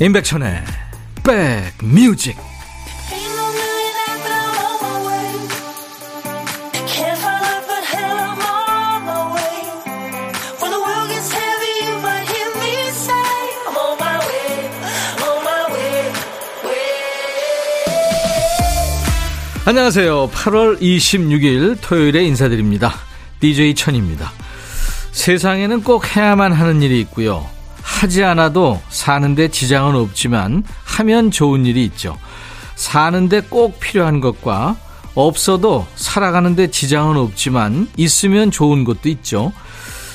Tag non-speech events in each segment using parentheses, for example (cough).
임백천의 백뮤직 안녕하세요. 8월 26일 토요일에 인사드립니다. DJ 천입니다. 세상에는 꼭 해야만 하는 일이 있고요. 하지 않아도 사는데 지장은 없지만 하면 좋은 일이 있죠. 사는데 꼭 필요한 것과 없어도 살아가는데 지장은 없지만 있으면 좋은 것도 있죠.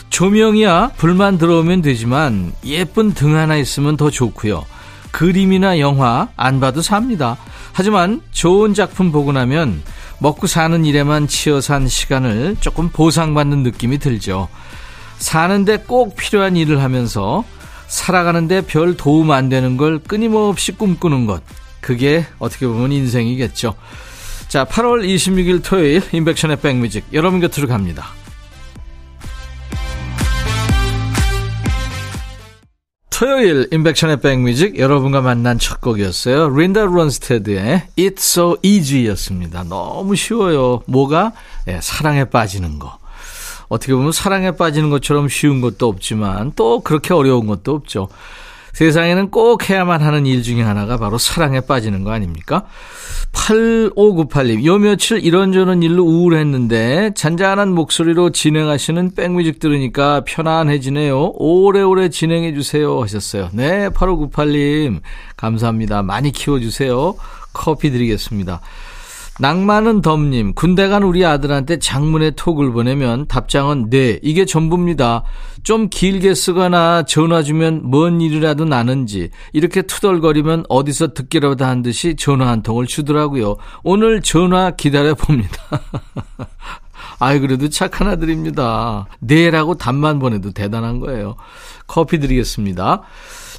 조명이야 불만 들어오면 되지만 예쁜 등 하나 있으면 더 좋고요. 그림이나 영화 안 봐도 삽니다. 하지만 좋은 작품 보고 나면 먹고 사는 일에만 치여 산 시간을 조금 보상받는 느낌이 들죠. 사는데 꼭 필요한 일을 하면서 살아가는데 별 도움 안 되는 걸 끊임없이 꿈꾸는 것. 그게 어떻게 보면 인생이겠죠. 자, 8월 26일 토요일 인백션의 백뮤직 여러분 곁으로 갑니다. 토요일 인백션의 백뮤직 여러분과 만난 첫 곡이었어요. 린다 론스테드의 It's So Easy였습니다. 너무 쉬워요. 뭐가? 네, 사랑에 빠지는 거. 어떻게 보면 사랑에 빠지는 것처럼 쉬운 것도 없지만 또 그렇게 어려운 것도 없죠. 세상에는 꼭 해야만 하는 일 중에 하나가 바로 사랑에 빠지는 거 아닙니까? 8598님, 요 며칠 이런저런 일로 우울했는데 잔잔한 목소리로 진행하시는 백뮤직 들으니까 편안해지네요. 오래오래 진행해 주세요 하셨어요. 네, 8598님, 감사합니다. 많이 키워 주세요. 커피 드리겠습니다. 낭만은 덤님, 군대 간 우리 아들한테 장문의 톡을 보내면 답장은 네, 이게 전부입니다. 좀 길게 쓰거나 전화 주면 뭔 일이라도 나는지, 이렇게 투덜거리면 어디서 듣기라도 한 듯이 전화 한 통을 주더라고요. 오늘 전화 기다려 봅니다. (laughs) 아이, 그래도 착한 아들입니다. 네라고 답만 보내도 대단한 거예요. 커피 드리겠습니다.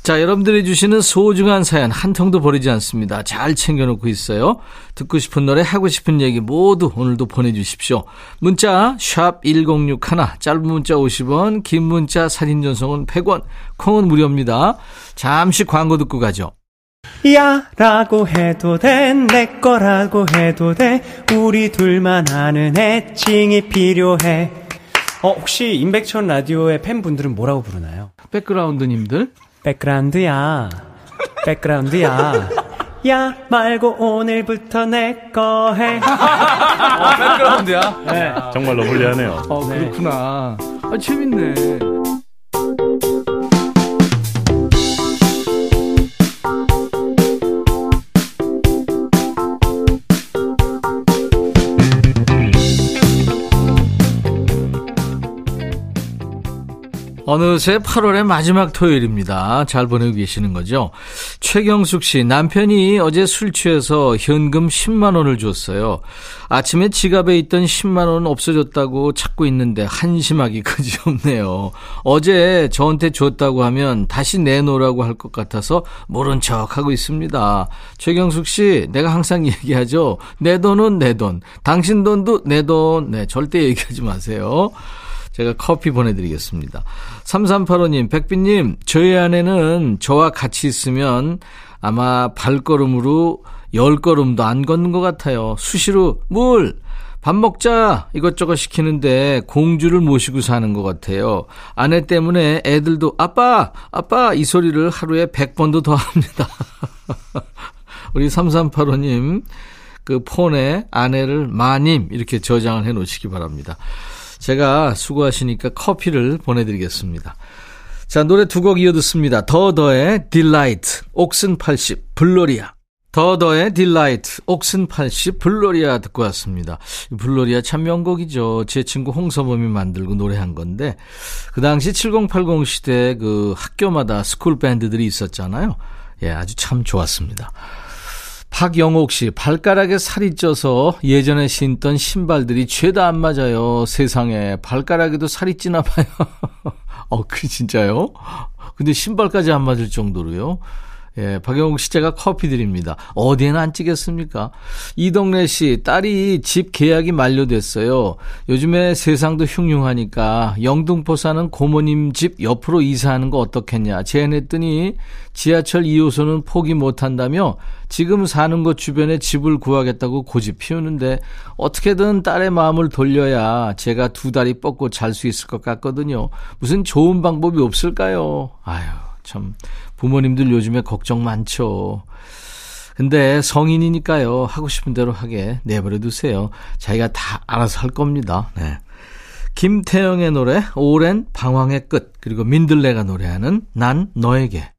자, 여러분들이 주시는 소중한 사연 한 통도 버리지 않습니다. 잘 챙겨놓고 있어요. 듣고 싶은 노래, 하고 싶은 얘기 모두 오늘도 보내주십시오. 문자 1061, 짧은 문자 50원, 긴 문자 사진 전송은 100원, 콩은 무료입니다. 잠시 광고 듣고 가죠. 야 라고 해도 돼 내 거라고 해도 돼 우리 둘만 아는 애칭이 필요해 어 혹시 임백천 라디오의 팬분들은 뭐라고 부르나요? 백그라운드님들 백그라운드야. 백그라운드야. 야 말고 오늘부터 내 거 해. (laughs) 어, 백그라운드야. 네. 정말로 불리하네요. 어, 그렇구나. 아, 재밌네. 어느새 8월의 마지막 토요일입니다. 잘 보내고 계시는 거죠? 최경숙 씨, 남편이 어제 술 취해서 현금 10만 원을 줬어요. 아침에 지갑에 있던 10만 원 없어졌다고 찾고 있는데 한심하기 (laughs) 그지없네요. 어제 저한테 줬다고 하면 다시 내놓으라고 할 것 같아서 모른 척 하고 있습니다. 최경숙 씨, 내가 항상 (laughs) 얘기하죠. 내 돈은 내 돈. 당신 돈도 내 돈. 네, 절대 얘기하지 마세요. 제가 커피 보내드리겠습니다. 3385님, 백빈님, 저희 아내는 저와 같이 있으면 아마 발걸음으로 열 걸음도 안 걷는 것 같아요. 수시로 물, 밥 먹자 이것저것 시키는데 공주를 모시고 사는 것 같아요. 아내 때문에 애들도 아빠, 아빠 이 소리를 하루에 100번도 더 합니다. (laughs) 우리 3385님, 그 폰에 아내를 마님 이렇게 저장을 해 놓으시기 바랍니다. 제가 수고하시니까 커피를 보내드리겠습니다. 자, 노래 두 곡 이어 듣습니다. 더더의 Delight, 옥슨 80, 블로리아. 더더의 Delight, 옥슨 80, 불놀이야 듣고 왔습니다. 불놀이야 참 명곡이죠. 제 친구 홍서범이 만들고 노래한 건데, 그 당시 7080 시대 그 학교마다 스쿨 밴드들이 있었잖아요. 예, 아주 참 좋았습니다. 박영옥 씨, 발가락에 살이 쪄서 예전에 신던 신발들이 죄다 안 맞아요. 세상에. 발가락에도 살이 찌나 봐요. (laughs) 어, 그 진짜요? 근데 신발까지 안 맞을 정도로요? 예, 박영욱 씨 제가 커피 드립니다. 어디에는 안 찌겠습니까? 이동래 씨, 딸이 집 계약이 만료됐어요. 요즘에 세상도 흉흉하니까 영등포 사는 고모님 집 옆으로 이사하는 거 어떻겠냐. 제안했더니 지하철 2호선은 포기 못한다며 지금 사는 곳 주변에 집을 구하겠다고 고집 피우는데 어떻게든 딸의 마음을 돌려야 제가 두 다리 뻗고 잘 수 있을 것 같거든요. 무슨 좋은 방법이 없을까요? 아유, 참. 부모님들 요즘에 걱정 많죠. 근데 성인이니까요. 하고 싶은 대로 하게 내버려 두세요. 자기가 다 알아서 할 겁니다. 네. 김태영의 노래 오랜 방황의 끝 그리고 민들레가 노래하는 난 너에게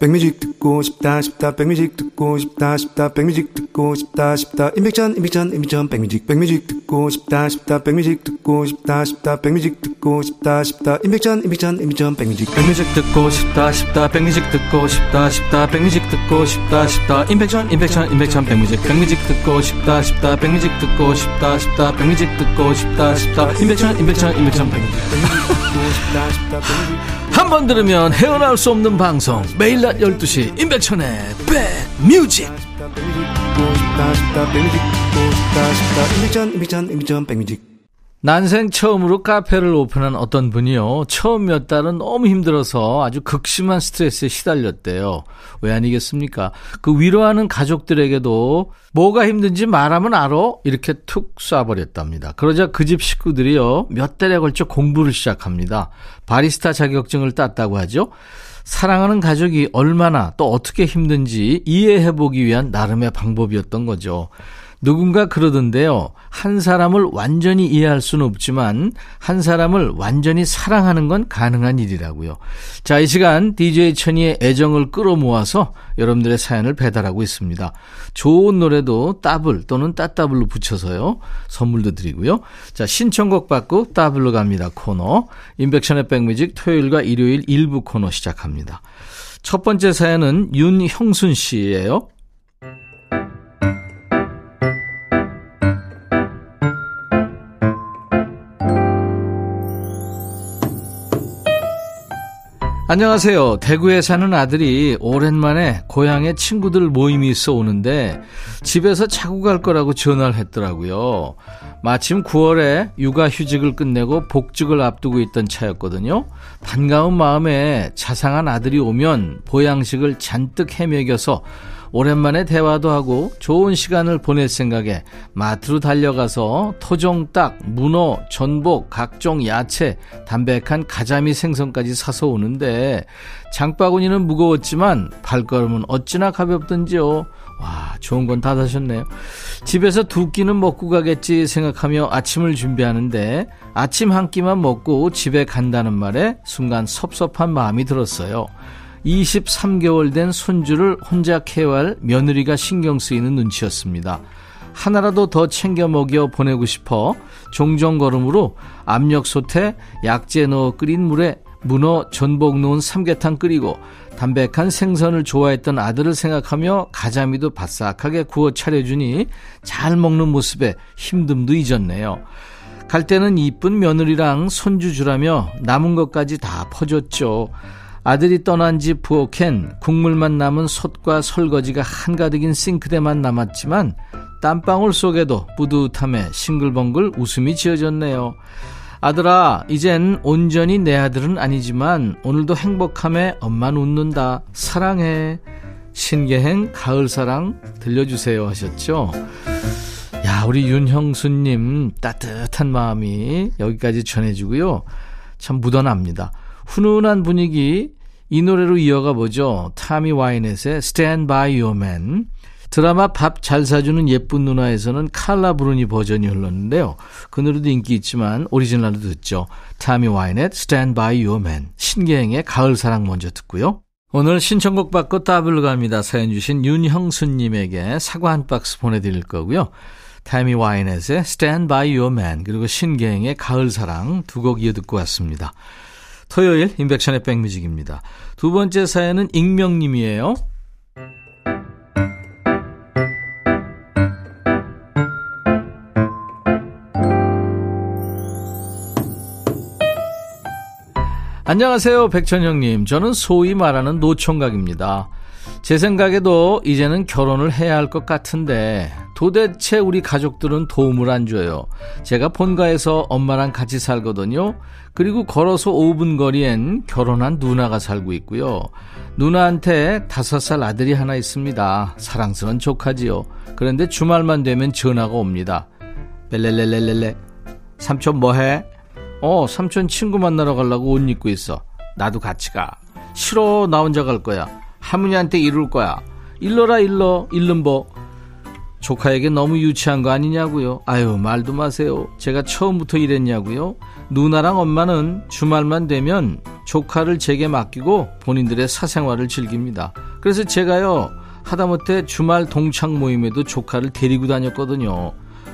백뮤직 듣고 싶다 싶다 백뮤직 듣고 싶다 싶다 백뮤직 듣고 싶다 싶다 임백천 임백천 임백천 백뮤직 백뮤직 듣고 싶다 싶다 백뮤직 듣고 싶다 싶다 백뮤직 듣고 싶다 싶다 임백천 임백천 임백천 백뮤직 백뮤직 듣고 싶다 싶다 백뮤직 듣고 싶다 싶다 백뮤직 듣고 싶다 싶다 임백천 임백천 임백천 백뮤직 백뮤직 듣고 싶다 싶다 백뮤직 듣고 싶다 싶다 백뮤직 듣고 싶다 싶다 임백천 임백천 임백천 백뮤직 듣고 백뮤직 한 번 들으면 헤어나올 수 없는 방송 매일 낮 12시 임백천의 백뮤직 난생 처음으로 카페를 오픈한 어떤 분이요. 처음 몇 달은 너무 힘들어서 아주 극심한 스트레스에 시달렸대요. 왜 아니겠습니까? 그 위로하는 가족들에게도 뭐가 힘든지 말하면 알아? 이렇게 툭 쏴버렸답니다. 그러자 그 집 식구들이요. 몇 달에 걸쳐 공부를 시작합니다. 바리스타 자격증을 땄다고 하죠. 사랑하는 가족이 얼마나 또 어떻게 힘든지 이해해보기 위한 나름의 방법이었던 거죠. 누군가 그러던데요. 한 사람을 완전히 이해할 수는 없지만 한 사람을 완전히 사랑하는 건 가능한 일이라고요. 자, 이 시간 DJ 천이의 애정을 끌어모아서 여러분들의 사연을 배달하고 있습니다. 좋은 노래도 따블 또는 따따블로 붙여서요. 선물도 드리고요. 자, 신청곡 받고 따블로 갑니다. 코너. 인백션의 백뮤직 토요일과 일요일 일부 코너 시작합니다. 첫 번째 사연은 윤형순 씨예요. 안녕하세요. 대구에 사는 아들이 오랜만에 고향에 친구들 모임이 있어 오는데 집에서 자고 갈 거라고 전화를 했더라고요. 마침 9월에 육아 휴직을 끝내고 복직을 앞두고 있던 차였거든요. 반가운 마음에 자상한 아들이 오면 보양식을 잔뜩 헤매겨서 오랜만에 대화도 하고 좋은 시간을 보낼 생각에 마트로 달려가서 토종닭, 문어, 전복, 각종 야채, 담백한 가자미 생선까지 사서 오는데 장바구니는 무거웠지만 발걸음은 어찌나 가볍던지요. 와, 좋은 건 다 사셨네요. 집에서 두 끼는 먹고 가겠지 생각하며 아침을 준비하는데 아침 한 끼만 먹고 집에 간다는 말에 순간 섭섭한 마음이 들었어요. 23개월 된 손주를 혼자 케어할 며느리가 신경 쓰이는 눈치였습니다. 하나라도 더 챙겨 먹여 보내고 싶어 종종 걸음으로 압력솥에 약재 넣어 끓인 물에 문어, 전복 넣은 삼계탕 끓이고 담백한 생선을 좋아했던 아들을 생각하며 가자미도 바싹하게 구워 차려주니 잘 먹는 모습에 힘듦도 잊었네요. 갈 때는 이쁜 며느리랑 손주 주라며 남은 것까지 다 퍼줬죠. 아들이 떠난 집 부엌엔 국물만 남은 솥과 설거지가 한가득인 싱크대만 남았지만 땀방울 속에도 뿌듯함에 싱글벙글 웃음이 지어졌네요. 아들아, 이젠 온전히 내 아들은 아니지만 오늘도 행복함에 엄마는 웃는다. 사랑해. 신계행 가을사랑 들려주세요 하셨죠? 야, 우리 윤형수님 따뜻한 마음이 여기까지 전해지고요. 참 묻어납니다. 훈훈한 분위기 이 노래로 이어가 보죠. 타미 와이넷의 Stand By Your Man. 드라마 밥 잘 사주는 예쁜 누나에서는 칼라 브루니 버전이 흘렀는데요. 그 노래도 인기 있지만 오리지널도 듣죠. 타미 와이넷 Stand By Your Man. 신계행의 가을 사랑 먼저 듣고요. 오늘 신청곡 받고 따블로 갑니다. 사연 주신 윤형수님에게 사과 한 박스 보내드릴 거고요. 타미 와이넷의 Stand By Your Man 그리고 신계행의 가을 사랑 두 곡 이어 듣고 왔습니다. 토요일 임백천의 백뮤직입니다. 두 번째 사연은 익명님이에요. 안녕하세요, 백천형님. 저는 소위 말하는 노총각입니다. 제 생각에도 이제는 결혼을 해야 할 것 같은데 도대체 우리 가족들은 도움을 안 줘요. 제가 본가에서 엄마랑 같이 살거든요. 그리고 걸어서 5분 거리엔 결혼한 누나가 살고 있고요. 누나한테 다섯 살 아들이 하나 있습니다. 사랑스러운 조카지요. 그런데 주말만 되면 전화가 옵니다. 벨레레레레레. 삼촌 뭐해? 어, 삼촌 친구 만나러 가려고 옷 입고 있어. 나도 같이 가. 싫어, 나 혼자 갈 거야. 할머니한테 이룰 거야. 일러라 일러, 일름 뭐. 조카에게 너무 유치한 거 아니냐고요. 아유, 말도 마세요. 제가 처음부터 이랬냐고요. 누나랑 엄마는 주말만 되면 조카를 제게 맡기고 본인들의 사생활을 즐깁니다. 그래서 제가요, 하다못해 주말 동창 모임에도 조카를 데리고 다녔거든요.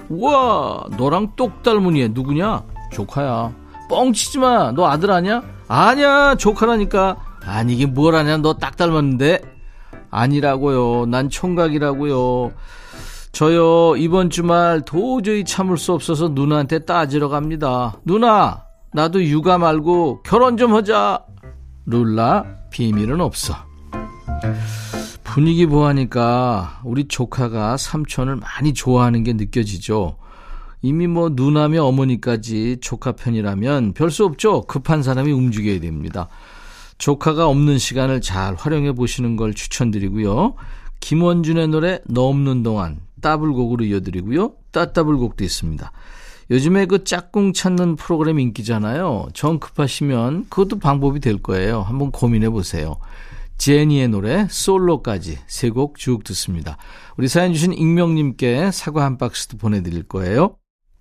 우와, 너랑 똑 닮은 얘 누구냐? 조카야. 뻥치지 마. 너 아들 아니야? 아니야, 조카라니까. 아니, 이게 뭘 하냐? 너 딱 닮았는데? 아니라고요. 난 총각이라고요. 저요, 이번 주말 도저히 참을 수 없어서 누나한테 따지러 갑니다. 누나, 나도 육아 말고 결혼 좀 하자. 룰라, 비밀은 없어. 분위기 보하니까 우리 조카가 삼촌을 많이 좋아하는 게 느껴지죠. 이미 뭐 누나며 어머니까지 조카 편이라면 별 수 없죠. 급한 사람이 움직여야 됩니다. 조카가 없는 시간을 잘 활용해 보시는 걸 추천드리고요. 김원준의 노래 너 없는 동안 따블곡으로 이어드리고요. 따따블곡도 있습니다. 요즘에 그 짝꿍 찾는 프로그램 인기잖아요. 정 급하시면 그것도 방법이 될 거예요. 한번 고민해 보세요. 제니의 노래 솔로까지 세 곡 쭉 듣습니다. 우리 사연 주신 익명님께 사과 한 박스도 보내드릴 거예요.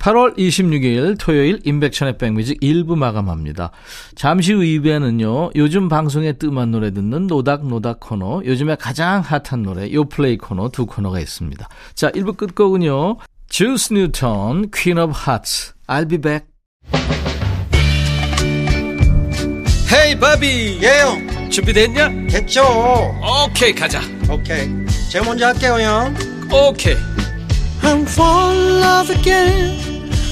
8월 26일 토요일 인백천의 백뮤직 1부 마감합니다. 잠시 후 2부에는요. 요즘 방송에 뜸한 노래 듣는 노닥노닥 코너 요즘에 가장 핫한 노래 요플레이 코너 두 코너가 있습니다. 자 1부 끝곡은요. 주스 뉴턴 Queen of Hearts I'll be back. Hey 바비 예 형 준비됐냐? 됐죠 오케이 가자 오케이 제가 먼저 할게요 형 오케이 I'm fall in love again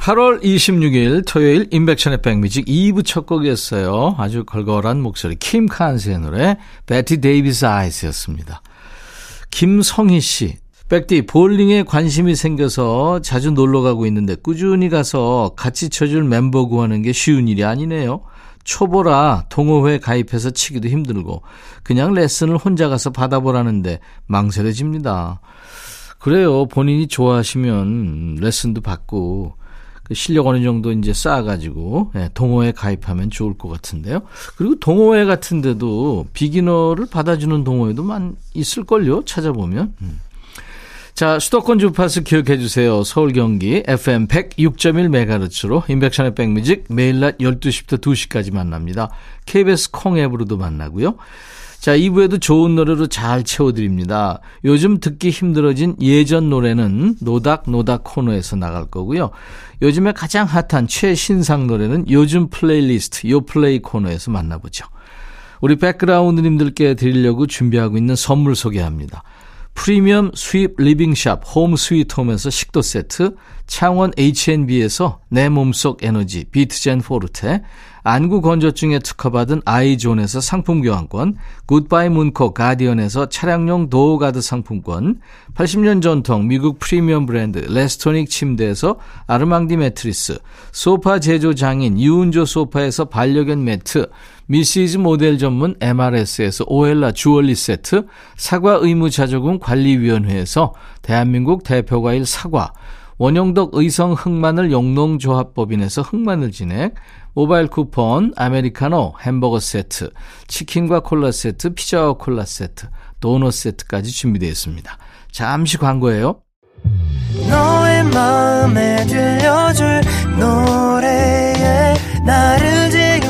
8월 26일 토요일 인백션의 백뮤직 2부 첫 곡이었어요. 아주 걸걸한 목소리 킴 칸스의 노래 Bette Davis Eyes였습니다. 김성희 씨 백디 볼링에 관심이 생겨서 자주 놀러 가고 있는데 꾸준히 가서 같이 쳐줄 멤버 구하는 게 쉬운 일이 아니네요. 초보라 동호회 가입해서 치기도 힘들고 그냥 레슨을 혼자 가서 받아보라는데 망설여집니다. 그래요. 본인이 좋아하시면 레슨도 받고 그 실력 어느 정도 이제 쌓아가지고 예, 동호회 가입하면 좋을 것 같은데요. 그리고 동호회 같은데도 비기너를 받아주는 동호회도 많 있을걸요. 찾아보면. 음. 자, 수도권 주파수 기억해 주세요. 서울 경기 FM 106.1MHz로 인백션의 백뮤직 매일 낮 12시부터 2시까지 만납니다. KBS 콩 앱으로도 만나고요. 자, 2부에도 좋은 노래로 잘 채워드립니다. 요즘 듣기 힘들어진 예전 노래는 노닥노닥 코너에서 나갈 거고요. 요즘에 가장 핫한 최신상 노래는 요즘 플레이리스트 요 플레이 코너에서 만나보죠. 우리 백그라운드님들께 드리려고 준비하고 있는 선물 소개합니다. 프리미엄 수입 리빙샵 홈 스위트홈에서 식도 세트, 창원 H&B에서 내 몸속 에너지 비트젠 포르테, 안구 건조증에 특허받은 아이존에서 상품 교환권, 굿바이 문코 가디언에서 차량용 door guard 상품권, 80년 전통 미국 프리미엄 브랜드 레스토닉 침대에서 아르망디 매트리스, 소파 제조 장인 유운조 소파에서 반려견 매트, 미시즈 모델 전문 MRS에서 오엘라 주얼리 세트, 사과 의무자조금 관리위원회에서 대한민국 대표과일 사과, 원용덕 의성 흑마늘 영농조합법인에서 흑마늘 진액, 모바일 쿠폰, 아메리카노, 햄버거 세트, 치킨과 콜라 세트, 피자와 콜라 세트, 도넛 세트까지 준비되어 있습니다. 잠시 광고예요. 너의 마음에 들려줄 노래에 나를 지금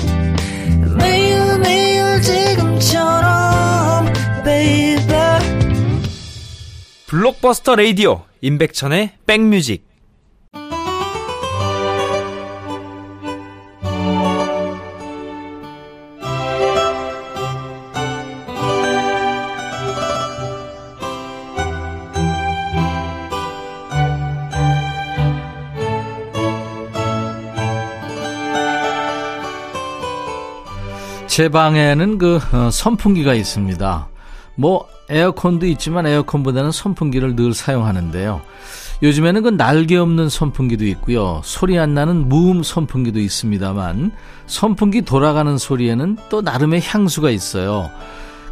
블록버스터 레이디오 임백천의 백뮤직 제 방에는 그 어, 선풍기가 있습니다. 뭐 에어컨도 있지만 에어컨보다는 선풍기를 늘 사용하는데요. 요즘에는 그 날개 없는 선풍기도 있고요. 소리 안 나는 무음 선풍기도 있습니다만 선풍기 돌아가는 소리에는 또 나름의 향수가 있어요.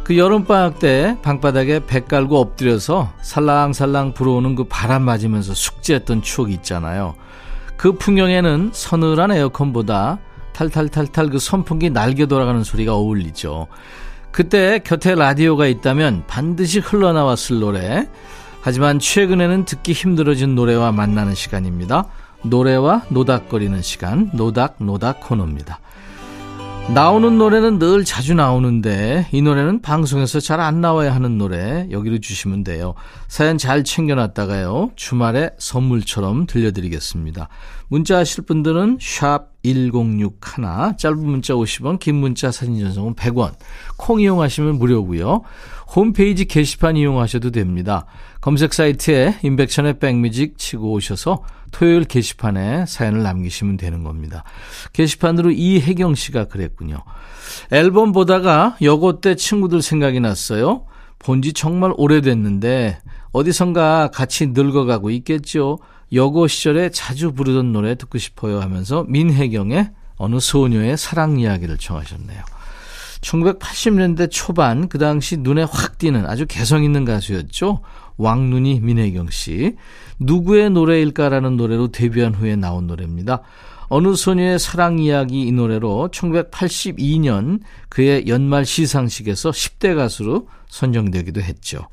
그 여름방학 때 방바닥에 배 깔고 엎드려서 살랑살랑 불어오는 그 바람 맞으면서 숙제했던 추억이 있잖아요. 그 풍경에는 서늘한 에어컨보다 탈탈탈탈 그 선풍기 날개 돌아가는 소리가 어울리죠. 그때 곁에 라디오가 있다면 반드시 흘러나왔을 노래. 하지만 최근에는 듣기 힘들어진 노래와 만나는 시간입니다. 노래와 노닥거리는 시간, 노닥노닥 코너입니다. 나오는 노래는 늘 자주 나오는데 이 노래는 방송에서 잘 안 나와야 하는 노래 여기로 주시면 돼요. 사연 잘 챙겨놨다가요. 주말에 선물처럼 들려드리겠습니다. 문자 하실 분들은 샵 1061, 짧은 문자 50원, 긴 문자 사진 전송은 100원, 콩 이용하시면 무료고요. 홈페이지 게시판 이용하셔도 됩니다. 검색 사이트에 인백션의 백뮤직 치고 오셔서 토요일 게시판에 사연을 남기시면 되는 겁니다. 게시판으로 이혜경 씨가 그랬군요. 앨범 보다가 여고 때 친구들 생각이 났어요. 본지 정말 오래됐는데 어디선가 같이 늙어가고 있겠죠. 여고 시절에 자주 부르던 노래 듣고 싶어요 하면서 민혜경의 어느 소녀의 사랑 이야기를 청하셨네요. 1980년대 초반 그 당시 눈에 확 띄는 아주 개성 있는 가수였죠. 왕눈이 민혜경 씨. 누구의 노래일까라는 노래로 데뷔한 후에 나온 노래입니다. 어느 소녀의 사랑 이야기 이 노래로 1982년 그의 연말 시상식에서 10대 가수로 선정되기도 했죠.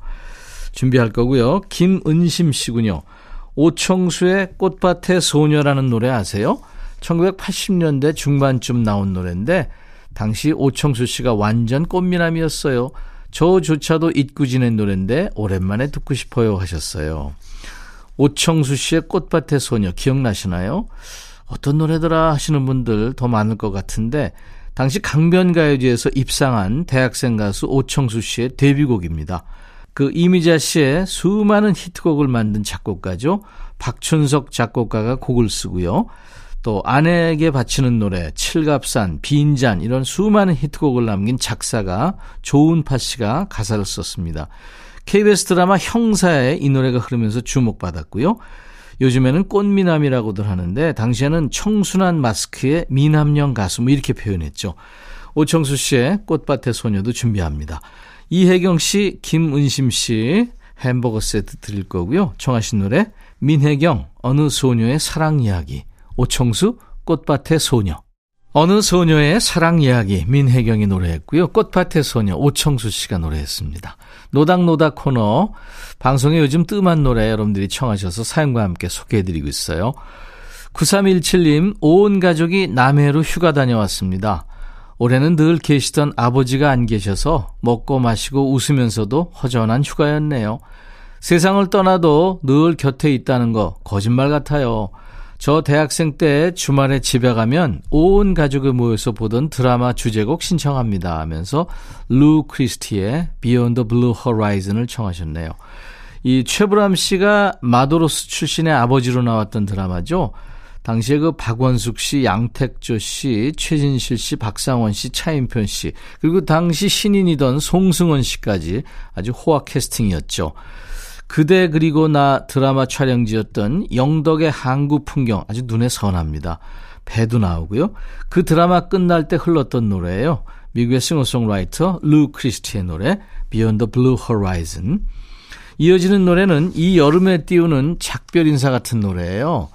준비할 거고요. 김은심 씨군요. 오청수의 꽃밭의 소녀라는 노래 아세요? 1980년대 중반쯤 나온 노래인데 당시 오청수 씨가 완전 꽃미남이었어요. 저조차도 잊고 지낸 노래인데 오랜만에 듣고 싶어요 하셨어요. 오청수 씨의 꽃밭의 소녀 기억나시나요? 어떤 노래더라 하시는 분들 더 많을 것 같은데 당시 강변가요제에서 입상한 대학생 가수 오청수 씨의 데뷔곡입니다. 그 이미자 씨의 수많은 히트곡을 만든 작곡가죠. 박춘석 작곡가가 곡을 쓰고요. 또 아내에게 바치는 노래, 칠갑산, 빈잔 이런 수많은 히트곡을 남긴 작사가 조은파 씨가 가사를 썼습니다. KBS 드라마 형사에 이 노래가 흐르면서 주목받았고요. 요즘에는 꽃미남이라고들 하는데 당시에는 청순한 마스크의 미남형 가수 뭐 이렇게 표현했죠. 오청수 씨의 꽃밭의 소녀도 준비합니다. 이혜경 씨, 김은심 씨 햄버거 세트 드릴 거고요. 청하신 노래 민혜경 어느 소녀의 사랑 이야기 오청수 꽃밭의 소녀 어느 소녀의 사랑 이야기 민혜경이 노래했고요. 꽃밭의 소녀 오청수 씨가 노래했습니다. 노닥노닥 코너 방송에 요즘 뜸한 노래 여러분들이 청하셔서 사연과 함께 소개해드리고 있어요. 9317님 온 가족이 남해로 휴가 다녀왔습니다. 올해는 늘 계시던 아버지가 안 계셔서 먹고 마시고 웃으면서도 허전한 휴가였네요. 세상을 떠나도 늘 곁에 있다는 거 거짓말 같아요. 저 대학생 때 주말에 집에 가면 온 가족이 모여서 보던 드라마 주제곡 신청합니다 하면서 루 크리스티의 Beyond the Blue Horizon을 청하셨네요. 이 최불암 씨가 마도로스 출신의 아버지로 나왔던 드라마죠. 당시에 그 박원숙 씨, 양택조 씨, 최진실 씨, 박상원 씨, 차인편 씨, 그리고 당시 신인이던 송승헌 씨까지 아주 호화 캐스팅이었죠. 그대 그리고 나 드라마 촬영지였던 영덕의 항구 풍경 아주 눈에 선합니다. 배도 나오고요. 그 드라마 끝날 때 흘렀던 노래예요. 미국의 싱어송라이터 루 크리스티의 노래 Beyond the Blue Horizon. 이어지는 노래는 이 여름에 띄우는 작별 인사 같은 노래예요.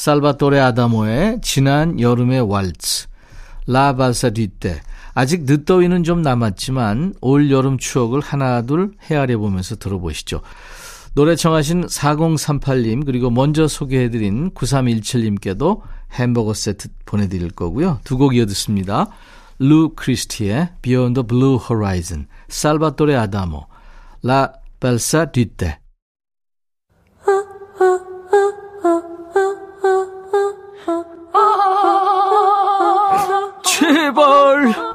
살바토레 아다모의 지난 여름의 왈츠, 라발사 뒤때. 아직 늦더위는 좀 남았지만 올 여름 추억을 하나둘 헤아려 보면서 들어보시죠. 노래 청하신 4038님 그리고 먼저 소개해드린 9317님께도 햄버거 세트 보내드릴 거고요. 두 곡 이어 듣습니다. 루 크리스티의 Beyond the Blue Horizon, 살바토레 아다모, 라 벨사 뒤때.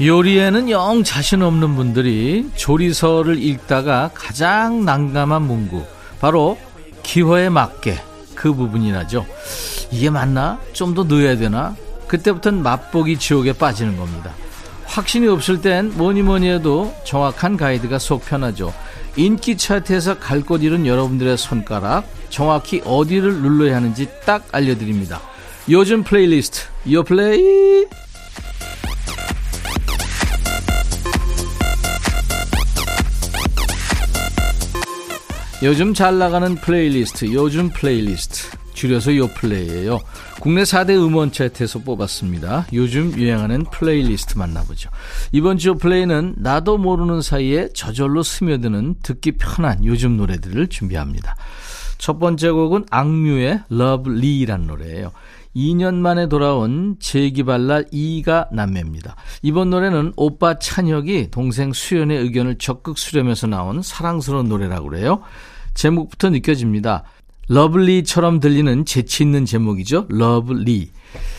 요리에는 영 자신 없는 분들이 조리서를 읽다가 가장 난감한 문구 바로 기호에 맞게 그 부분이 나죠. 이게 맞나? 좀 더 넣어야 되나? 그때부터는 맛보기 지옥에 빠지는 겁니다. 확신이 없을 땐 뭐니 뭐니 해도 정확한 가이드가 속 편하죠. 인기 차트에서 갈 곳 잃은 여러분들의 손가락 정확히 어디를 눌러야 하는지 딱 알려드립니다. 요즘 플레이리스트 요 플레이 요즘 잘 나가는 플레이리스트, 요즘 플레이리스트. 줄여서 요플레이예요. 국내 4대 음원 차트에서 뽑았습니다. 요즘 유행하는 플레이리스트 만나보죠. 이번 주 플레이는 나도 모르는 사이에 저절로 스며드는 듣기 편한 요즘 노래들을 준비합니다. 첫 번째 곡은 악뮤의 Love Lee란 노래예요. 2년 만에 돌아온 재기발랄 이가 남매입니다. 이번 노래는 오빠 찬혁이 동생 수연의 의견을 적극 수렴해서 나온 사랑스러운 노래라고 그래요. 제목부터 느껴집니다. Lovely처럼 들리는 재치 있는 제목이죠. Love Lee.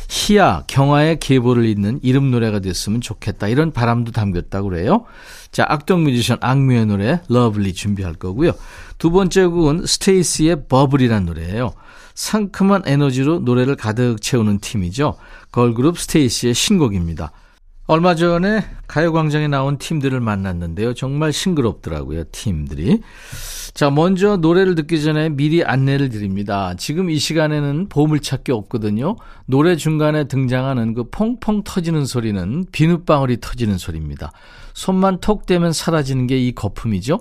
희야, 경화의 계보를 잇는 이름 노래가 됐으면 좋겠다. 이런 바람도 담겼다고 그래요. 자, 악동 뮤지션 악뮤의 노래 Love Lee 준비할 거고요. 두 번째 곡은 스테이시의 버블이란 노래예요. 상큼한 에너지로 노래를 가득 채우는 팀이죠. 걸그룹 스테이시의 신곡입니다. 얼마 전에 가요광장에 나온 팀들을 만났는데요. 정말 싱그럽더라고요, 팀들이. 자, 먼저 노래를 듣기 전에 미리 안내를 드립니다. 지금 이 시간에는 보물찾기 없거든요. 노래 중간에 등장하는 그 퐁퐁 터지는 소리는 비눗방울이 터지는 소리입니다. 손만 톡 대면 사라지는 게 이 거품이죠.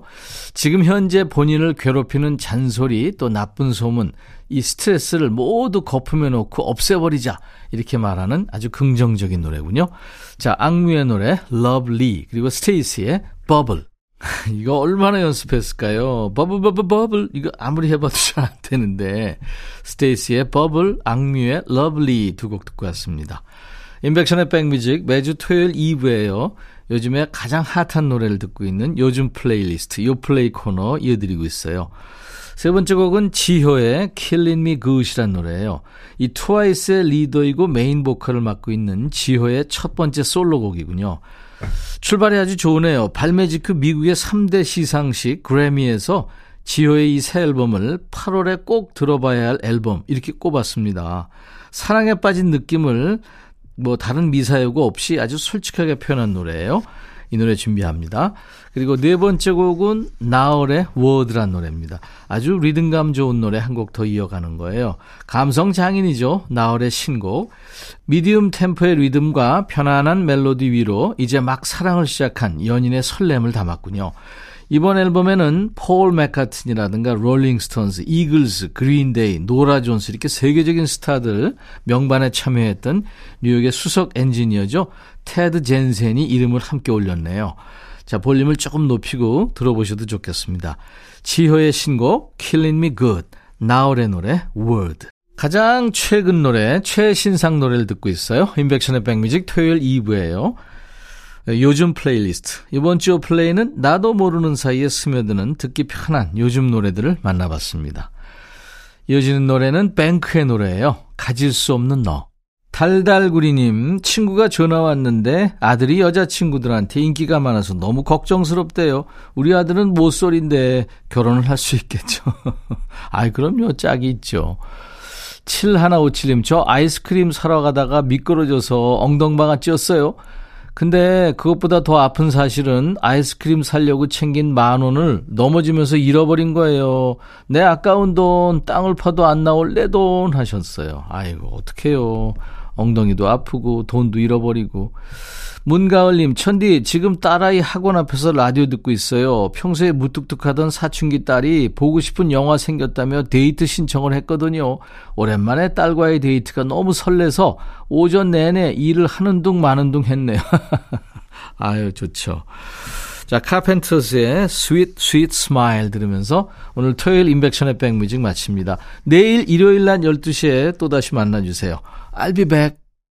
지금 현재 본인을 괴롭히는 잔소리 또 나쁜 소문 이 스트레스를 모두 거품에 놓고 없애버리자 이렇게 말하는 아주 긍정적인 노래군요. 자, 악뮤의 노래 Love Lee 그리고 스테이시의 Bubble (laughs) 이거 얼마나 연습했을까요? Bubble Bubble Bubble 이거 아무리 해봐도 잘 안 되는데 스테이시의 버블, 악뮤의 Love Lee 두 곡 듣고 왔습니다. 임백천의 백뮤직 매주 토요일 2부에요. 요즘에 가장 핫한 노래를 듣고 있는 요즘 플레이리스트 요 플레이 코너 이어드리고 있어요. 세 번째 곡은 지효의 Killing Me Good이란 노래예요. 이 트와이스의 리더이고 메인 보컬을 맡고 있는 지효의 첫 번째 솔로곡이군요. 출발이 아주 좋으네요. 발매 직후 미국의 3대 시상식 그래미에서 지효의 이 새 앨범을 8월에 꼭 들어봐야 할 앨범 이렇게 꼽았습니다. 사랑에 빠진 느낌을 뭐 다른 미사여구 없이 아주 솔직하게 표현한 노래예요. 이 노래 준비합니다. 그리고 네 번째 곡은 나얼의 Word란 노래입니다. 아주 리듬감 좋은 노래 한 곡 더 이어가는 거예요. 감성 장인이죠. 나얼의 신곡. medium 템포의 리듬과 편안한 멜로디 위로 이제 막 사랑을 시작한 연인의 설렘을 담았군요. 이번 앨범에는 폴 맥카튼이라든가 롤링스톤스, 이글스, 그린데이, 노라 존스 이렇게 세계적인 스타들 명반에 참여했던 뉴욕의 수석 엔지니어죠. 테드 젠센이 이름을 함께 올렸네요. 자, 볼륨을 조금 높이고 들어보셔도 좋겠습니다. 지효의 신곡 Killing Me Good, 나얼의 노래 Word. 가장 최근 노래, 최신상 노래를 듣고 있어요. 인백션의 백뮤직 토요일 2부예요. 요즘 플레이리스트. 이번 주 플레이는 나도 모르는 사이에 스며드는 듣기 편한 요즘 노래들을 만나봤습니다. 이어지는 노래는 뱅크의 노래예요. 가질 수 없는 너. 달달구리님, 친구가 전화 왔는데 아들이 여자친구들한테 인기가 많아서 너무 걱정스럽대요. 우리 아들은 모쏠인데 결혼을 할 수 있겠죠. (laughs) 아이, 그럼요. 짝이 있죠. 7157님, 저 아이스크림 사러 가다가 미끄러져서 엉덩방아 찧었어요. 근데 그것보다 더 아픈 사실은 아이스크림 살려고 챙긴 만 원을 넘어지면서 잃어버린 거예요. 내 아까운 돈, 땅을 파도 안 나올 내 돈 하셨어요. 아이고, 어떡해요. 엉덩이도 아프고 돈도 잃어버리고. 문가을님, 천디, 지금 딸아이 학원 앞에서 라디오 듣고 있어요. 평소에 무뚝뚝하던 사춘기 딸이 보고 싶은 영화 생겼다며 데이트 신청을 했거든요. 오랜만에 딸과의 데이트가 너무 설레서 오전 내내 일을 하는 둥 마는 둥 했네요. (laughs) 아유, 좋죠. 자, 카펜터스의 Sweet Sweet Smile 들으면서 오늘 토요일 인백션의 백뮤직 마칩니다. 내일 일요일 날 12시에 또다시 만나주세요. I'll be back.